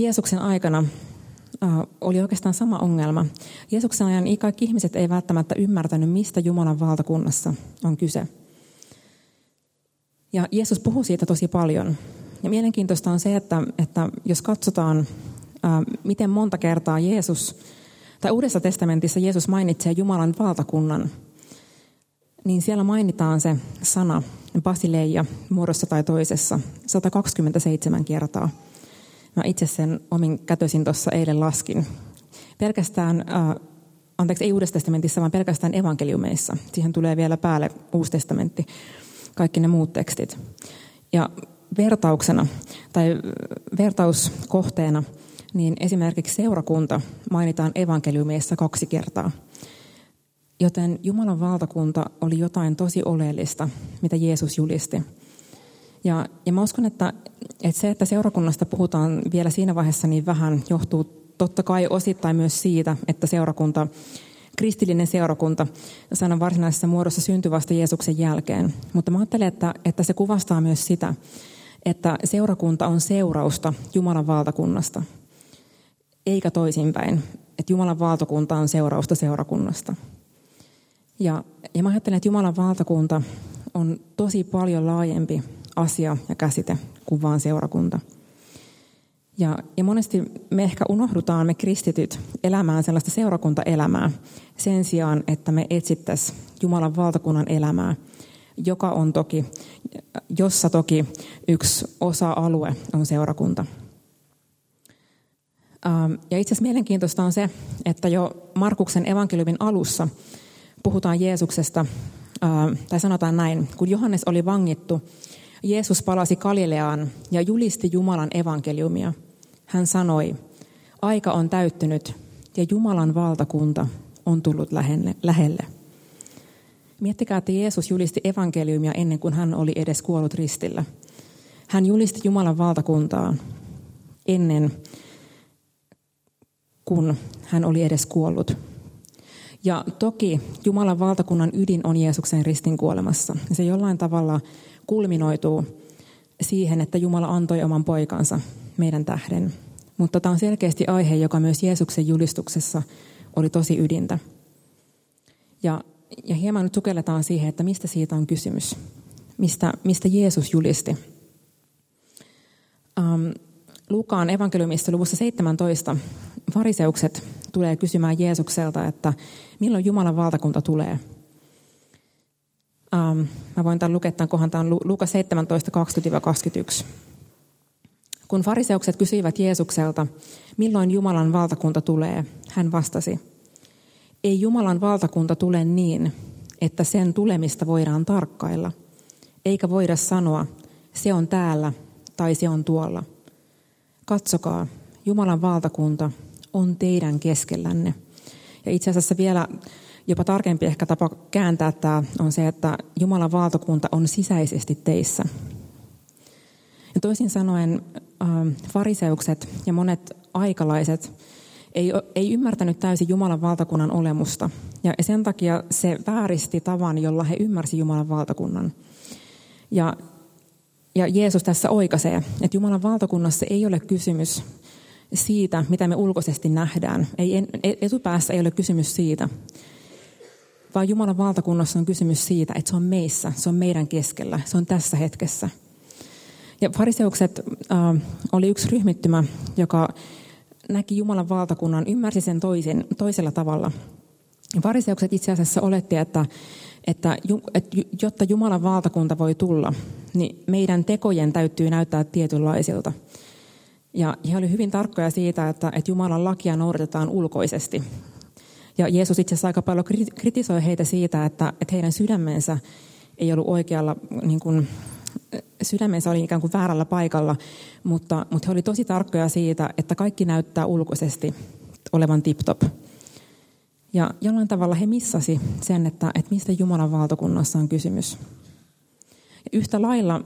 Jeesuksen aikana äh, oli oikeastaan sama ongelma. Jeesuksen ajan kaikki ihmiset ei välttämättä ymmärtänyt, mistä Jumalan valtakunnassa on kyse. Ja Jeesus puhuu siitä tosi paljon. Ja mielenkiintoista on se, että, että jos katsotaan, äh, miten monta kertaa Jeesus, tai Uudessa testamentissa Jeesus mainitsee Jumalan valtakunnan, niin siellä mainitaan se sana basileija muodossa tai toisessa 127 kertaa. Mä itse sen omin kätösin tuossa eilen laskin. Pelkästään, äh, anteeksi ei Uudessa testamentissa, vaan pelkästään evankeliumeissa. Siihen tulee vielä päälle Uusi testamentti, kaikki ne muut tekstit. Ja vertauksena tai vertauskohteena, niin esimerkiksi seurakunta mainitaan evankeliumeissa kaksi kertaa. Joten Jumalan valtakunta oli jotain tosi oleellista, mitä Jeesus julisti. Ja, ja mä uskon, että, että se, että seurakunnasta puhutaan vielä siinä vaiheessa niin vähän, johtuu totta kai osittain myös siitä, että seurakunta, kristillinen seurakunta, sanan varsinaisessa muodossa syntyi vasta Jeesuksen jälkeen. Mutta mä ajattelen, että, että se kuvastaa myös sitä, että seurakunta on seurausta Jumalan valtakunnasta, eikä toisinpäin, että Jumalan valtakunta on seurausta seurakunnasta. Ja, ja mä ajattelen, että Jumalan valtakunta on tosi paljon laajempi asia ja käsite kuin vaan seurakunta. Ja, ja monesti me ehkä unohdutaan, me kristityt, elämään sellaista seurakuntaelämää sen sijaan, että me etsittäisiin Jumalan valtakunnan elämää, joka on toki, jossa toki yksi osa-alue on seurakunta. Ähm, ja itse asiassa mielenkiintoista on se, että jo Markuksen evankeliumin alussa puhutaan Jeesuksesta, äh, tai sanotaan näin, kun Johannes oli vangittu, Jeesus palasi Galileaan ja julisti Jumalan evankeliumia. Hän sanoi, aika on täyttynyt ja Jumalan valtakunta on tullut lähelle. Miettikää, että Jeesus julisti evankeliumia ennen kuin hän oli edes kuollut ristillä. Hän julisti Jumalan valtakuntaa ennen kuin hän oli edes kuollut. Ja toki Jumalan valtakunnan ydin on Jeesuksen ristin kuolemassa. Se jollain tavalla kulminoituu siihen, että Jumala antoi oman poikansa meidän tähden. Mutta tämä on selkeästi aihe, joka myös Jeesuksen julistuksessa oli tosi ydintä. Ja, ja hieman nyt sukelletaan siihen, että mistä siitä on kysymys. Mistä, mistä Jeesus julisti. Um, Lukaan evankeliumissa luvussa 17 fariseukset tulee kysymään Jeesukselta, että milloin Jumalan valtakunta tulee – Um, mä voin tämän lukea tämän kohan, tämä on Luukas 17, 20-21. Kun fariseukset kysyivät Jeesukselta, milloin Jumalan valtakunta tulee, hän vastasi, ei Jumalan valtakunta tule niin, että sen tulemista voidaan tarkkailla, eikä voida sanoa, se on täällä tai se on tuolla. Katsokaa, Jumalan valtakunta on teidän keskellänne. Ja itse asiassa vielä jopa tarkempi ehkä tapa kääntää tämä on se, että Jumalan valtakunta on sisäisesti teissä. Ja toisin sanoen ähm, fariseukset ja monet aikalaiset ei, ei ymmärtänyt täysin Jumalan valtakunnan olemusta. Ja sen takia se vääristi tavan, jolla he ymmärsivät Jumalan valtakunnan. Ja, ja Jeesus tässä oikaisee, että Jumalan valtakunnassa ei ole kysymys siitä, mitä me ulkoisesti nähdään. Ei, etupäässä ei ole kysymys siitä, vaan Jumalan valtakunnassa on kysymys siitä, että se on meissä, se on meidän keskellä, se on tässä hetkessä. Ja fariseukset äh, oli yksi ryhmittymä, joka näki Jumalan valtakunnan, ymmärsi sen toisin, toisella tavalla. Fariseukset itse asiassa oletti, että, että, että jotta Jumalan valtakunta voi tulla, niin meidän tekojen täytyy näyttää tietynlaisilta. Ja he olivat hyvin tarkkoja siitä, että, että Jumalan lakia noudatetaan ulkoisesti. Ja Jeesus itse asiassa aika paljon kritisoi heitä siitä, että, että heidän sydämensä ei ollut oikealla, niin kuin, sydämensä oli ikään kuin väärällä paikalla, mutta, mutta he olivat tosi tarkkoja siitä, että kaikki näyttää ulkoisesti olevan tip-top. Ja jollain tavalla he missasi sen, että, että mistä Jumalan valtakunnassa on kysymys. Yhtä lailla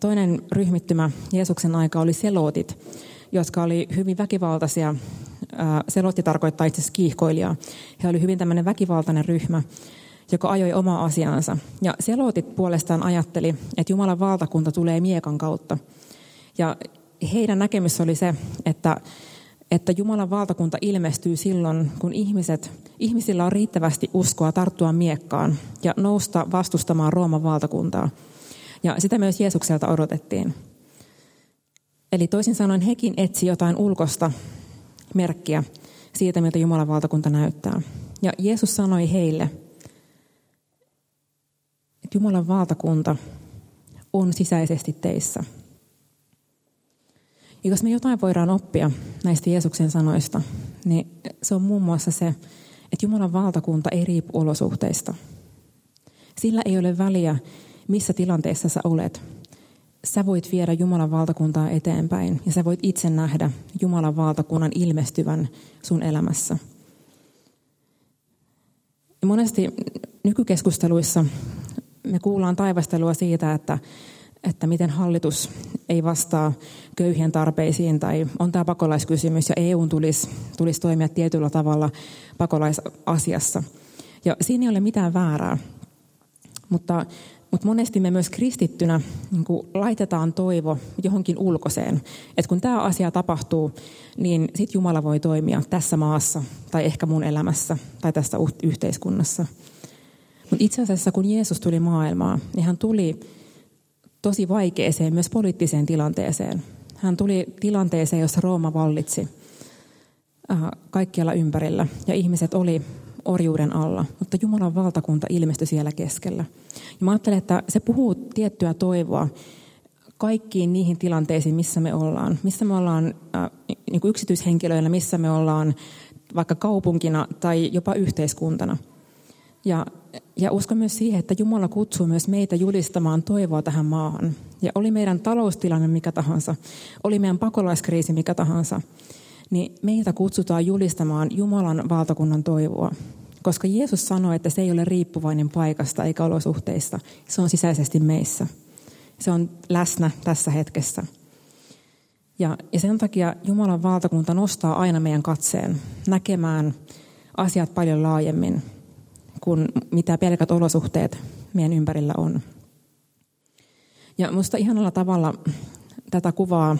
toinen ryhmittymä Jeesuksen aika oli selotit, jotka oli hyvin väkivaltaisia selotti tarkoittaa itse asiassa kiihkoilijaa. He oli hyvin tämmöinen väkivaltainen ryhmä, joka ajoi omaa asiaansa. Ja selotit puolestaan ajatteli, että Jumalan valtakunta tulee miekan kautta. Ja, heidän näkemys oli se, että, että Jumalan valtakunta ilmestyy silloin, kun ihmiset, ihmisillä on riittävästi uskoa tarttua miekkaan ja nousta vastustamaan Rooman valtakuntaa. Ja sitä myös Jeesukselta odotettiin. Eli toisin sanoen hekin etsi jotain ulkosta merkkiä siitä, miltä Jumalan valtakunta näyttää. Ja Jeesus sanoi heille, että Jumalan valtakunta on sisäisesti teissä. Ja jos me jotain voidaan oppia näistä Jeesuksen sanoista, niin se on muun muassa se, että Jumalan valtakunta ei riipu olosuhteista. Sillä ei ole väliä, missä tilanteessa sä olet. Sä voit viedä Jumalan valtakuntaa eteenpäin ja sä voit itse nähdä Jumalan valtakunnan ilmestyvän sun elämässä. Ja monesti nykykeskusteluissa me kuullaan taivastelua siitä, että, että miten hallitus ei vastaa köyhien tarpeisiin tai on tämä pakolaiskysymys ja EU tulisi, tulisi toimia tietyllä tavalla pakolaisasiassa. Ja siinä ei ole mitään väärää, mutta, mutta monesti me myös kristittynä niin laitetaan toivo johonkin ulkoiseen. Että kun tämä asia tapahtuu, niin sitten Jumala voi toimia tässä maassa tai ehkä mun elämässä tai tässä yhteiskunnassa – mutta itse asiassa kun Jeesus tuli maailmaan, niin hän tuli tosi vaikeeseen myös poliittiseen tilanteeseen. Hän tuli tilanteeseen, jossa Rooma vallitsi äh, kaikkialla ympärillä ja ihmiset oli orjuuden alla, mutta Jumalan valtakunta ilmestyi siellä keskellä. Ja mä ajattelen, että se puhuu tiettyä toivoa kaikkiin niihin tilanteisiin, missä me ollaan. Missä me ollaan äh, niin yksityishenkilöillä, missä me ollaan vaikka kaupunkina tai jopa yhteiskuntana – ja, ja uskon myös siihen, että Jumala kutsuu myös meitä julistamaan toivoa tähän maahan. Ja oli meidän taloustilanne mikä tahansa, oli meidän pakolaiskriisi mikä tahansa, niin meitä kutsutaan julistamaan Jumalan valtakunnan toivoa. Koska Jeesus sanoi, että se ei ole riippuvainen paikasta eikä olosuhteista. Se on sisäisesti meissä. Se on läsnä tässä hetkessä. Ja, ja sen takia Jumalan valtakunta nostaa aina meidän katseen näkemään asiat paljon laajemmin kuin mitä pelkät olosuhteet meidän ympärillä on. Ja minusta ihanalla tavalla tätä kuvaa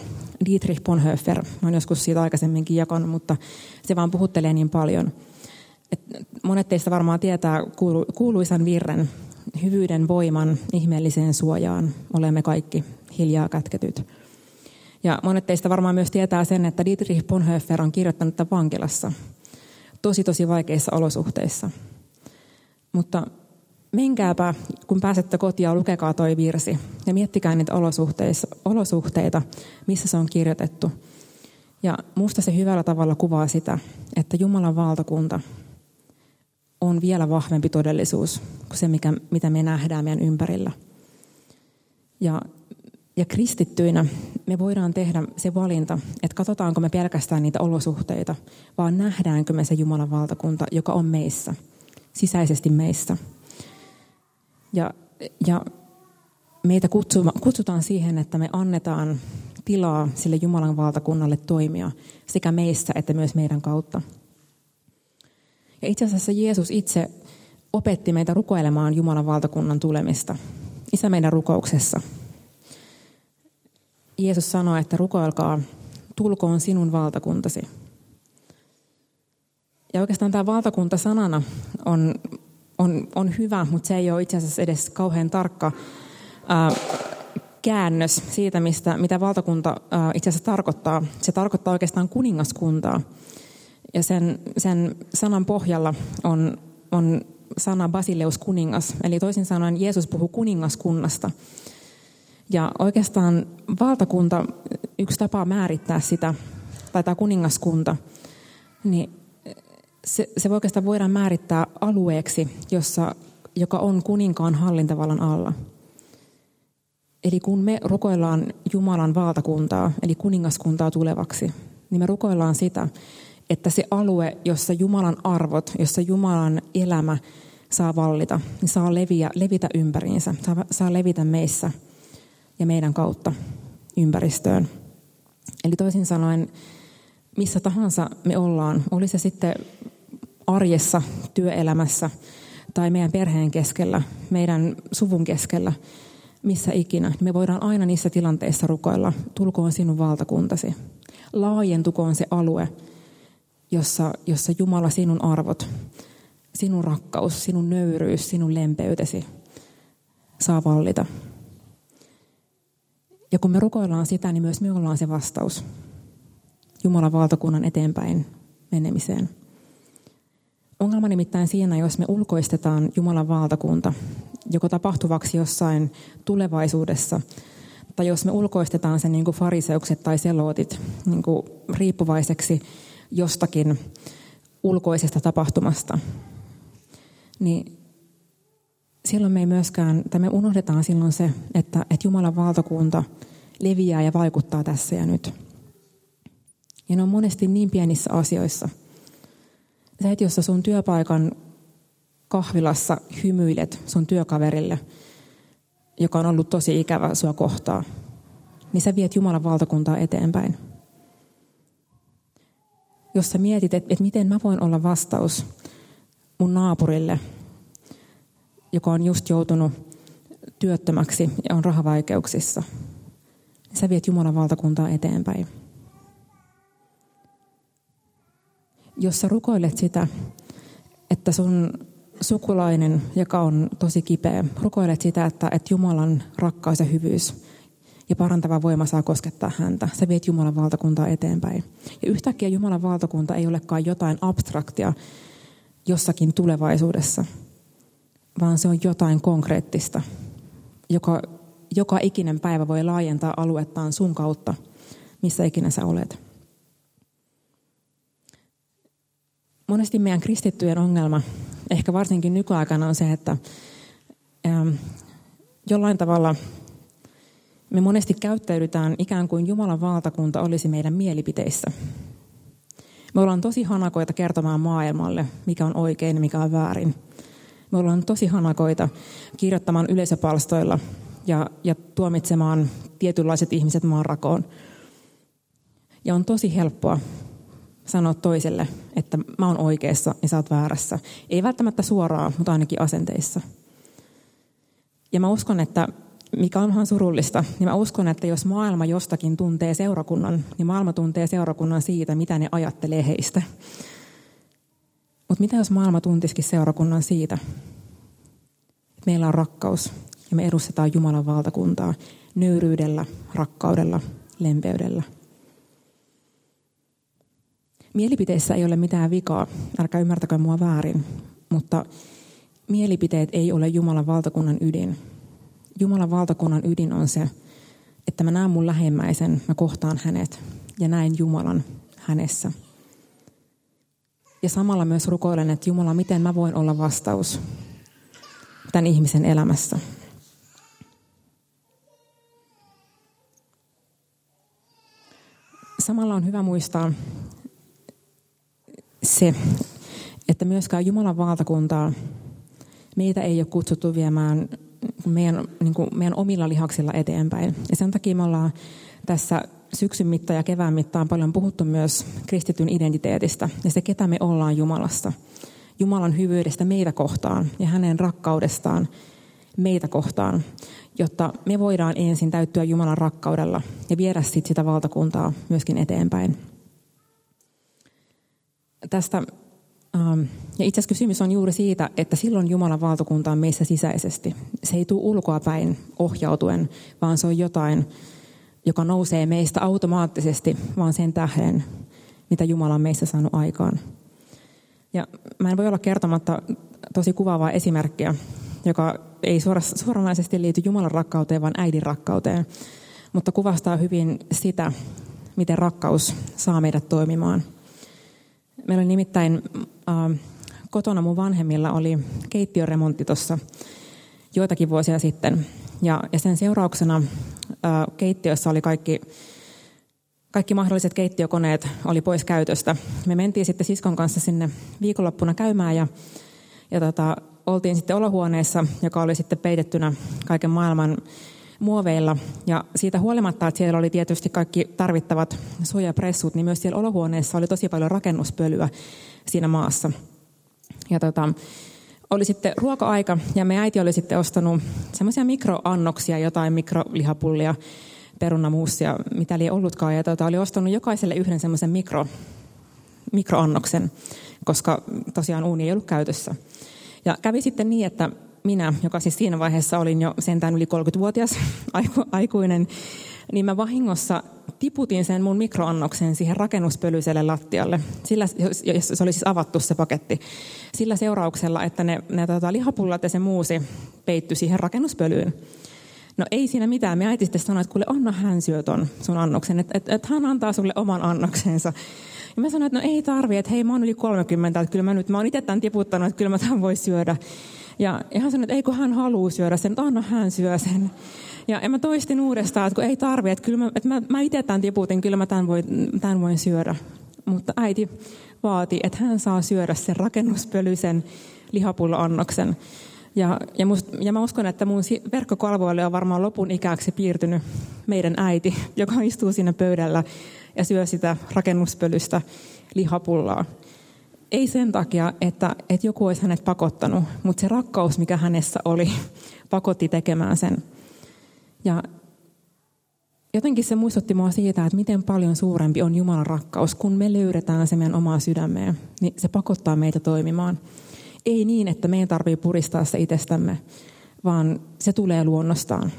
Dietrich Bonhoeffer. Mä joskus siitä aikaisemminkin jakanut, mutta se vaan puhuttelee niin paljon. Et monet teistä varmaan tietää kuuluisan virren, hyvyyden voiman ihmeelliseen suojaan olemme kaikki hiljaa kätketyt. Ja monet teistä varmaan myös tietää sen, että Dietrich Bonhoeffer on kirjoittanut tätä vankilassa tosi tosi vaikeissa olosuhteissa – mutta menkääpä, kun pääsette kotia, lukekaa toi virsi ja miettikää niitä olosuhteita, missä se on kirjoitettu. Ja musta se hyvällä tavalla kuvaa sitä, että Jumalan valtakunta on vielä vahvempi todellisuus kuin se, mikä, mitä me nähdään meidän ympärillä. Ja, ja kristittyinä me voidaan tehdä se valinta, että katsotaanko me pelkästään niitä olosuhteita, vaan nähdäänkö me se Jumalan valtakunta, joka on meissä – sisäisesti meissä. Ja, ja meitä kutsutaan siihen, että me annetaan tilaa sille Jumalan valtakunnalle toimia sekä meissä että myös meidän kautta. Ja itse asiassa Jeesus itse opetti meitä rukoilemaan Jumalan valtakunnan tulemista. Isä meidän rukouksessa. Jeesus sanoi, että rukoilkaa, tulkoon sinun valtakuntasi. Ja oikeastaan tämä valtakunta sanana on, on, on hyvä, mutta se ei ole itse asiassa edes kauhean tarkka ää, käännös siitä, mistä, mitä valtakunta ää, itse asiassa tarkoittaa. Se tarkoittaa oikeastaan kuningaskuntaa. Ja sen, sen sanan pohjalla on, on sana basileus kuningas. Eli toisin sanoen Jeesus puhuu kuningaskunnasta. Ja oikeastaan valtakunta, yksi tapa määrittää sitä, tai tämä kuningaskunta, niin se, se oikeastaan voidaan määrittää alueeksi, jossa, joka on kuninkaan hallintavallan alla. Eli kun me rukoillaan Jumalan valtakuntaa, eli kuningaskuntaa tulevaksi, niin me rukoillaan sitä, että se alue, jossa Jumalan arvot, jossa Jumalan elämä saa vallita, niin saa leviä, levitä ympäriinsä, saa, saa levitä meissä ja meidän kautta ympäristöön. Eli toisin sanoen, missä tahansa me ollaan, oli se sitten arjessa, työelämässä tai meidän perheen keskellä, meidän suvun keskellä, missä ikinä. Me voidaan aina niissä tilanteissa rukoilla, tulkoon sinun valtakuntasi. Laajentukoon se alue, jossa, jossa Jumala sinun arvot, sinun rakkaus, sinun nöyryys, sinun lempeytesi saa vallita. Ja kun me rukoillaan sitä, niin myös me ollaan se vastaus Jumalan valtakunnan eteenpäin menemiseen. Ongelma nimittäin siinä, jos me ulkoistetaan Jumalan valtakunta joko tapahtuvaksi jossain tulevaisuudessa, tai jos me ulkoistetaan sen niin kuin fariseukset tai selootit niin kuin riippuvaiseksi jostakin ulkoisesta tapahtumasta, niin silloin me ei myöskään, tai me unohdetaan silloin se, että, että Jumalan valtakunta leviää ja vaikuttaa tässä ja nyt. Ja ne on monesti niin pienissä asioissa. Se, että jos sun työpaikan kahvilassa hymyilet sun työkaverille, joka on ollut tosi ikävä sua kohtaa, niin sä viet Jumalan valtakuntaa eteenpäin. Jos sä mietit, että, että miten mä voin olla vastaus mun naapurille, joka on just joutunut työttömäksi ja on rahavaikeuksissa, niin sä viet Jumalan valtakuntaa eteenpäin. Jos sä rukoilet sitä, että sun sukulainen, joka on tosi kipeä, rukoilet sitä, että, että Jumalan rakkaus ja hyvyys ja parantava voima saa koskettaa häntä. Sä viet Jumalan valtakuntaa eteenpäin. Ja yhtäkkiä Jumalan valtakunta ei olekaan jotain abstraktia jossakin tulevaisuudessa, vaan se on jotain konkreettista, joka joka ikinen päivä voi laajentaa aluettaan sun kautta, missä ikinä sä olet. Monesti meidän kristittyjen ongelma, ehkä varsinkin nykyaikana, on se, että ähm, jollain tavalla me monesti käyttäydytään ikään kuin Jumalan valtakunta olisi meidän mielipiteissä. Me ollaan tosi hanakoita kertomaan maailmalle, mikä on oikein ja mikä on väärin. Me ollaan tosi hanakoita kirjoittamaan yleisöpalstoilla ja, ja tuomitsemaan tietynlaiset ihmiset maanrakoon. Ja on tosi helppoa sanoa toiselle, että mä oon oikeassa ja sä oot väärässä. Ei välttämättä suoraan, mutta ainakin asenteissa. Ja mä uskon, että mikä onhan surullista, niin mä uskon, että jos maailma jostakin tuntee seurakunnan, niin maailma tuntee seurakunnan siitä, mitä ne ajattelee heistä. Mutta mitä jos maailma tuntisikin seurakunnan siitä, että meillä on rakkaus ja me edustetaan Jumalan valtakuntaa nöyryydellä, rakkaudella, lempeydellä. Mielipiteissä ei ole mitään vikaa, älkää ymmärtäkö mua väärin, mutta mielipiteet ei ole Jumalan valtakunnan ydin. Jumalan valtakunnan ydin on se, että mä näen mun lähemmäisen, mä kohtaan hänet ja näen Jumalan hänessä. Ja samalla myös rukoilen, että Jumala, miten mä voin olla vastaus tämän ihmisen elämässä. Samalla on hyvä muistaa se, että myöskään Jumalan valtakuntaa meitä ei ole kutsuttu viemään meidän, niin kuin meidän omilla lihaksilla eteenpäin. Ja sen takia me ollaan tässä syksyn mittaan ja kevään mittaan paljon puhuttu myös kristityn identiteetistä ja se, ketä me ollaan Jumalassa. Jumalan hyvyydestä meitä kohtaan ja hänen rakkaudestaan meitä kohtaan, jotta me voidaan ensin täyttyä Jumalan rakkaudella ja viedä sit sitä valtakuntaa myöskin eteenpäin. Tästä, ähm, ja itse asiassa kysymys on juuri siitä, että silloin Jumalan valtakunta on meissä sisäisesti. Se ei tule ulkoa päin ohjautuen, vaan se on jotain, joka nousee meistä automaattisesti, vaan sen tähden, mitä Jumala on meissä saanut aikaan. Ja mä en voi olla kertomatta tosi kuvaavaa esimerkkiä, joka ei suoranaisesti liity Jumalan rakkauteen, vaan äidin rakkauteen, mutta kuvastaa hyvin sitä, miten rakkaus saa meidät toimimaan. Meillä oli nimittäin äh, kotona mun vanhemmilla oli keittiöremontti tuossa joitakin vuosia sitten. Ja, ja sen seurauksena äh, keittiössä oli kaikki, kaikki mahdolliset keittiökoneet oli pois käytöstä. Me mentiin sitten siskon kanssa sinne viikonloppuna käymään ja, ja tota, oltiin sitten olohuoneessa, joka oli sitten peitettynä kaiken maailman muoveilla. Ja siitä huolimatta, että siellä oli tietysti kaikki tarvittavat suojapressut, niin myös siellä olohuoneessa oli tosi paljon rakennuspölyä siinä maassa. Ja tota, oli sitten ruoka-aika ja me äiti oli sitten ostanut semmoisia mikroannoksia, jotain mikrolihapullia, perunamuussia, mitä ei ollutkaan. Ja tota, oli ostanut jokaiselle yhden semmoisen mikro, mikroannoksen, koska tosiaan uuni ei ollut käytössä. Ja kävi sitten niin, että minä, joka siis siinä vaiheessa olin jo sentään yli 30-vuotias aiku, aikuinen, niin mä vahingossa tiputin sen mun mikroannoksen siihen rakennuspölyiselle lattialle, sillä, se oli siis avattu se paketti, sillä seurauksella, että ne, ne tota, lihapullat ja se muusi peittyi siihen rakennuspölyyn. No ei siinä mitään. Me äiti sitten sanoi, että kuule, anna hän syö ton sun annoksen, että, että, että hän antaa sulle oman annoksensa. Ja mä sanoin, että no ei tarvi, että hei mä oon yli 30, että kyllä mä nyt, mä oon itse tämän tiputtanut, että kyllä mä tämän voi syödä. Ja, ja hän sanoi, että ei kun hän haluaa syödä sen, että anna hän syö sen. Ja, ja mä toistin uudestaan, että kun ei tarvi, että, kyllä mä, että mä, mä itse tämän tiputin, kyllä mä tämän, voi, tämän voin syödä. Mutta äiti vaati, että hän saa syödä sen rakennuspölyisen lihapulloannoksen. Ja, ja, must, ja mä uskon, että mun verkkokalvoille on varmaan lopun ikäksi piirtynyt meidän äiti, joka istuu siinä pöydällä ja syö sitä rakennuspölystä lihapullaa. Ei sen takia, että, että joku olisi hänet pakottanut, mutta se rakkaus, mikä hänessä oli, pakotti tekemään sen. Ja jotenkin se muistutti mua siitä, että miten paljon suurempi on Jumalan rakkaus, kun me löydetään se meidän omaa sydämeen, niin se pakottaa meitä toimimaan. Ei niin, että meidän tarvii puristaa se itsestämme, vaan se tulee luonnostaan.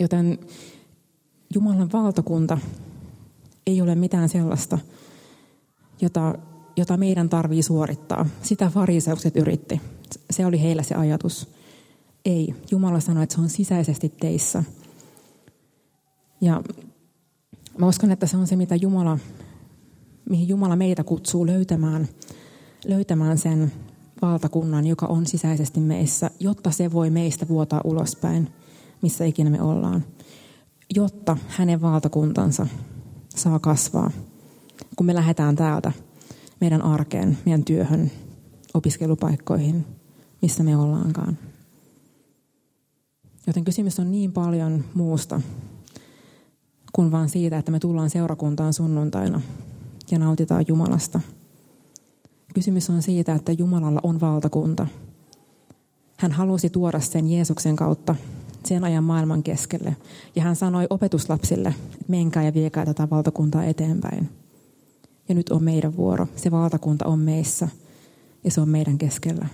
Joten Jumalan valtakunta ei ole mitään sellaista, jota, jota meidän tarvii suorittaa. Sitä fariseukset yritti. Se oli heillä se ajatus. Ei. Jumala sanoi, että se on sisäisesti teissä. Ja mä uskon, että se on se, mitä Jumala, mihin Jumala meitä kutsuu löytämään, löytämään sen valtakunnan, joka on sisäisesti meissä, jotta se voi meistä vuotaa ulospäin, missä ikinä me ollaan. Jotta hänen valtakuntansa saa kasvaa, kun me lähdetään täältä meidän arkeen, meidän työhön, opiskelupaikkoihin, missä me ollaankaan. Joten kysymys on niin paljon muusta kuin vain siitä, että me tullaan seurakuntaan sunnuntaina ja nautitaan Jumalasta. Kysymys on siitä, että Jumalalla on valtakunta. Hän halusi tuoda sen Jeesuksen kautta sen ajan maailman keskelle. Ja hän sanoi opetuslapsille, että menkää ja viekää tätä valtakuntaa eteenpäin. Ja nyt on meidän vuoro. Se valtakunta on meissä ja se on meidän keskellä.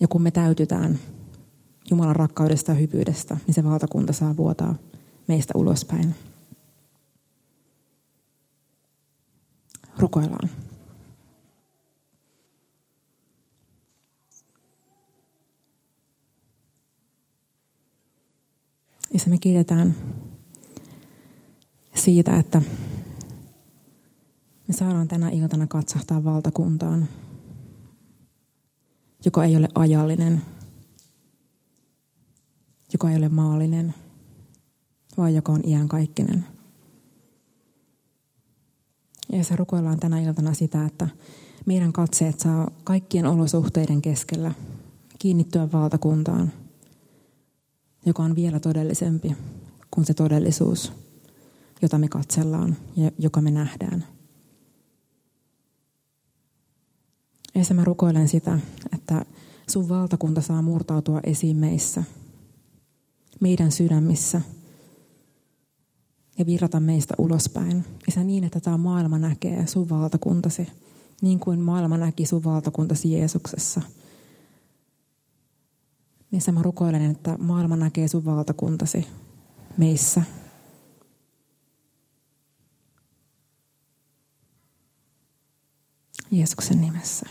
Ja kun me täytytään Jumalan rakkaudesta ja hyvyydestä, niin se valtakunta saa vuotaa meistä ulospäin. Rukoillaan. Isä, me kiitetään siitä, että me saadaan tänä iltana katsahtaa valtakuntaan, joka ei ole ajallinen, joka ei ole maallinen, vaan joka on iänkaikkinen. Ja se rukoillaan tänä iltana sitä, että meidän katseet saa kaikkien olosuhteiden keskellä kiinnittyä valtakuntaan, joka on vielä todellisempi kuin se todellisuus, jota me katsellaan ja joka me nähdään. Ja mä rukoilen sitä, että sun valtakunta saa murtautua esiin meissä, meidän sydämissä ja virrata meistä ulospäin. Isä niin, että tämä maailma näkee sun valtakuntasi, niin kuin maailma näki sun valtakuntasi Jeesuksessa. Niin mä rukoilen, että maailma näkee sun valtakuntasi meissä. Jeesuksen nimessä.